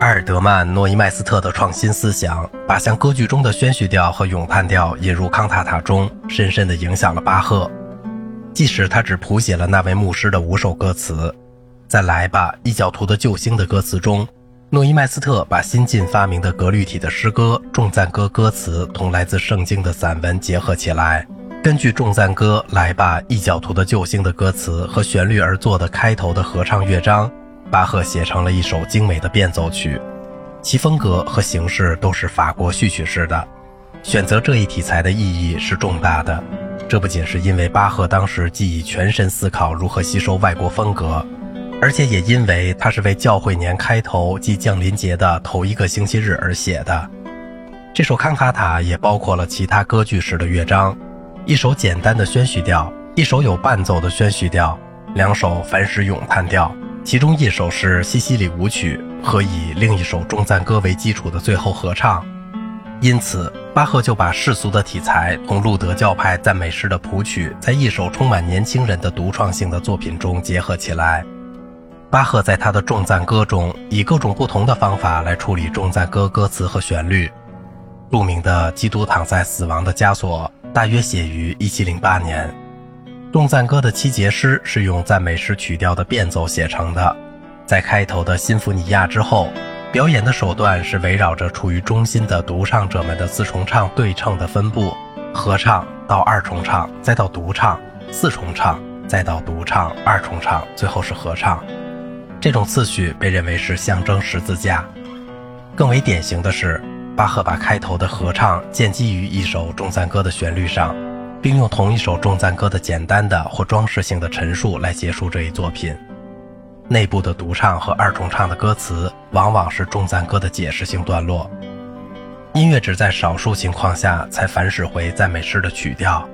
阿尔德曼·诺伊麦斯特的创新思想，把像歌剧中的宣叙调和咏叹调引入康塔塔中，深深地影响了巴赫。即使他只谱写了那位牧师的五首歌词，在《来吧，异教徒的救星》的歌词中，诺伊麦斯特把新近发明的格律体的诗歌众赞歌歌词同来自圣经的散文结合起来，根据众赞歌《来吧，异教徒的救星》的歌词和旋律而作的开头的合唱乐章。巴赫写成了一首精美的变奏曲，其风格和形式都是法国序曲式的。选择这一题材的意义是重大的，这不仅是因为巴赫当时既已全身思考如何吸收外国风格，而且也因为他是为教会年开头即降临节的头一个星期日而写的。这首康卡塔也包括了其他歌剧式的乐章，一首简单的宣叙调，一首有伴奏的宣叙调，两首凡诗咏叹调。其中一首是西西里舞曲和以另一首众赞歌为基础的最后合唱，因此巴赫就把世俗的题材同路德教派赞美诗的谱曲，在一首充满年轻人的独创性的作品中结合起来。巴赫在他的众赞歌中以各种不同的方法来处理众赞歌歌词和旋律。著名的《基督躺在死亡的枷锁》大约写于1708年。众赞歌的七节诗是用赞美诗曲调的变奏写成的，在开头的新福尼亚之后，表演的手段是围绕着处于中心的独唱者们的四重唱对称的分布，合唱到二重唱，再到独唱，四重唱，再到独唱，二重唱，最后是合唱。这种次序被认为是象征十字架。更为典型的是，巴赫把开头的合唱建基于一首众赞歌的旋律上。并用同一首众赞歌的简单的或装饰性的陈述来结束这一作品。内部的独唱和二重唱的歌词往往是众赞歌的解释性段落。音乐只在少数情况下才反使回赞美诗的曲调，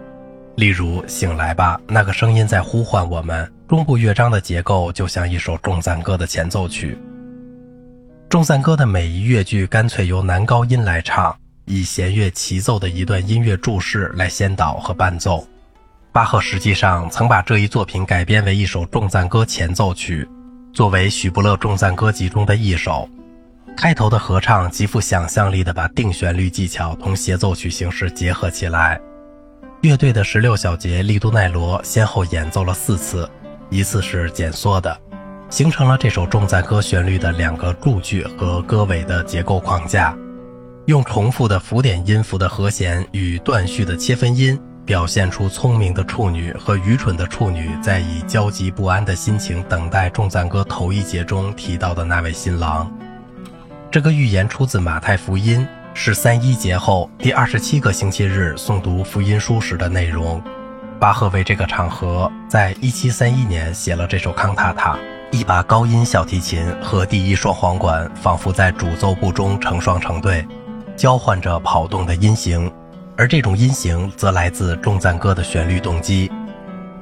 例如《醒来吧》，那个声音在呼唤我们。中部乐章的结构就像一首众赞歌的前奏曲。众赞歌的每一乐句干脆由男高音来唱。以弦乐齐奏的一段音乐注释来先导和伴奏。巴赫实际上曾把这一作品改编为一首众赞歌前奏曲，作为许伯勒众赞歌集中的一首。开头的合唱极富想象力地把定旋律技巧同协奏曲形式结合起来。乐队的十六小节利都奈罗先后演奏了四次，一次是减缩的，形成了这首众赞歌旋律的两个柱句和歌尾的结构框架。用重复的浮点音符的和弦与断续的切分音，表现出聪明的处女和愚蠢的处女在以焦急不安的心情等待众赞歌头一节中提到的那位新郎。这个预言出自马太福音，是三一节后第二十七个星期日诵读福音书时的内容。巴赫为这个场合，在一七三一年写了这首康塔塔。一把高音小提琴和第一双簧管仿佛在主奏部中成双成对。交换着跑动的音型，而这种音型则来自众赞歌的旋律动机。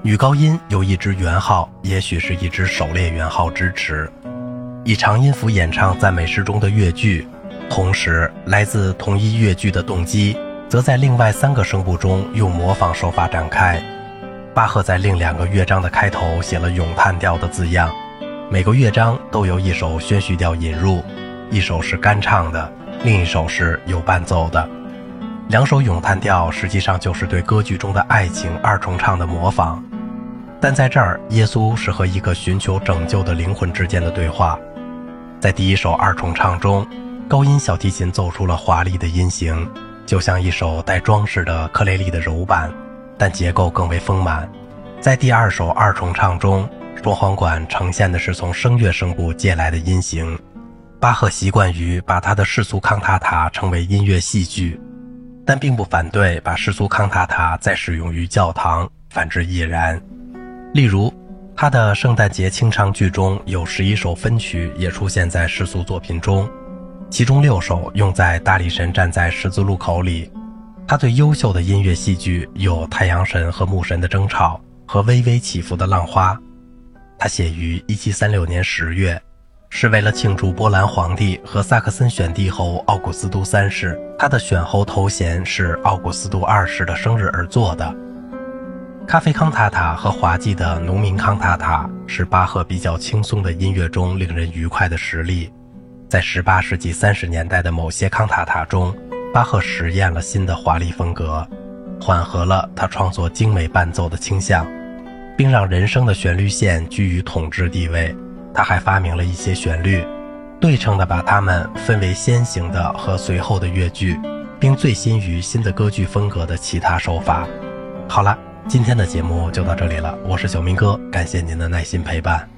女高音有一支圆号，也许是一支狩猎圆号支持，以长音符演唱赞美诗中的乐句，同时来自同一乐句的动机，则在另外三个声部中用模仿手法展开。巴赫在另两个乐章的开头写了咏叹调的字样，每个乐章都由一首宣叙调引入，一首是干唱的。另一首是有伴奏的，两首咏叹调实际上就是对歌剧中的爱情二重唱的模仿，但在这儿，耶稣是和一个寻求拯救的灵魂之间的对话。在第一首二重唱中，高音小提琴奏出了华丽的音型，就像一首带装饰的克雷利的柔板，但结构更为丰满。在第二首二重唱中，双簧管呈现的是从声乐声部借来的音型。巴赫习惯于把他的世俗康塔塔称为音乐戏剧，但并不反对把世俗康塔塔再使用于教堂，反之亦然。例如，他的圣诞节清唱剧中有十一首分曲也出现在世俗作品中，其中六首用在大力神站在十字路口里。他最优秀的音乐戏剧有太阳神和牧神的争吵和微微起伏的浪花。他写于1736年十月。是为了庆祝波兰皇帝和萨克森选帝侯奥古斯都三世，他的选侯头衔是奥古斯都二世的生日而做的。咖啡康塔塔和滑稽的农民康塔塔是巴赫比较轻松的音乐中令人愉快的实例。在18世纪30年代的某些康塔塔中，巴赫实验了新的华丽风格，缓和了他创作精美伴奏的倾向，并让人声的旋律线居于统治地位。他还发明了一些旋律，对称的把它们分为先行的和随后的乐句，并醉心于新的歌剧风格的其他手法。好了，今天的节目就到这里了，我是小明哥，感谢您的耐心陪伴。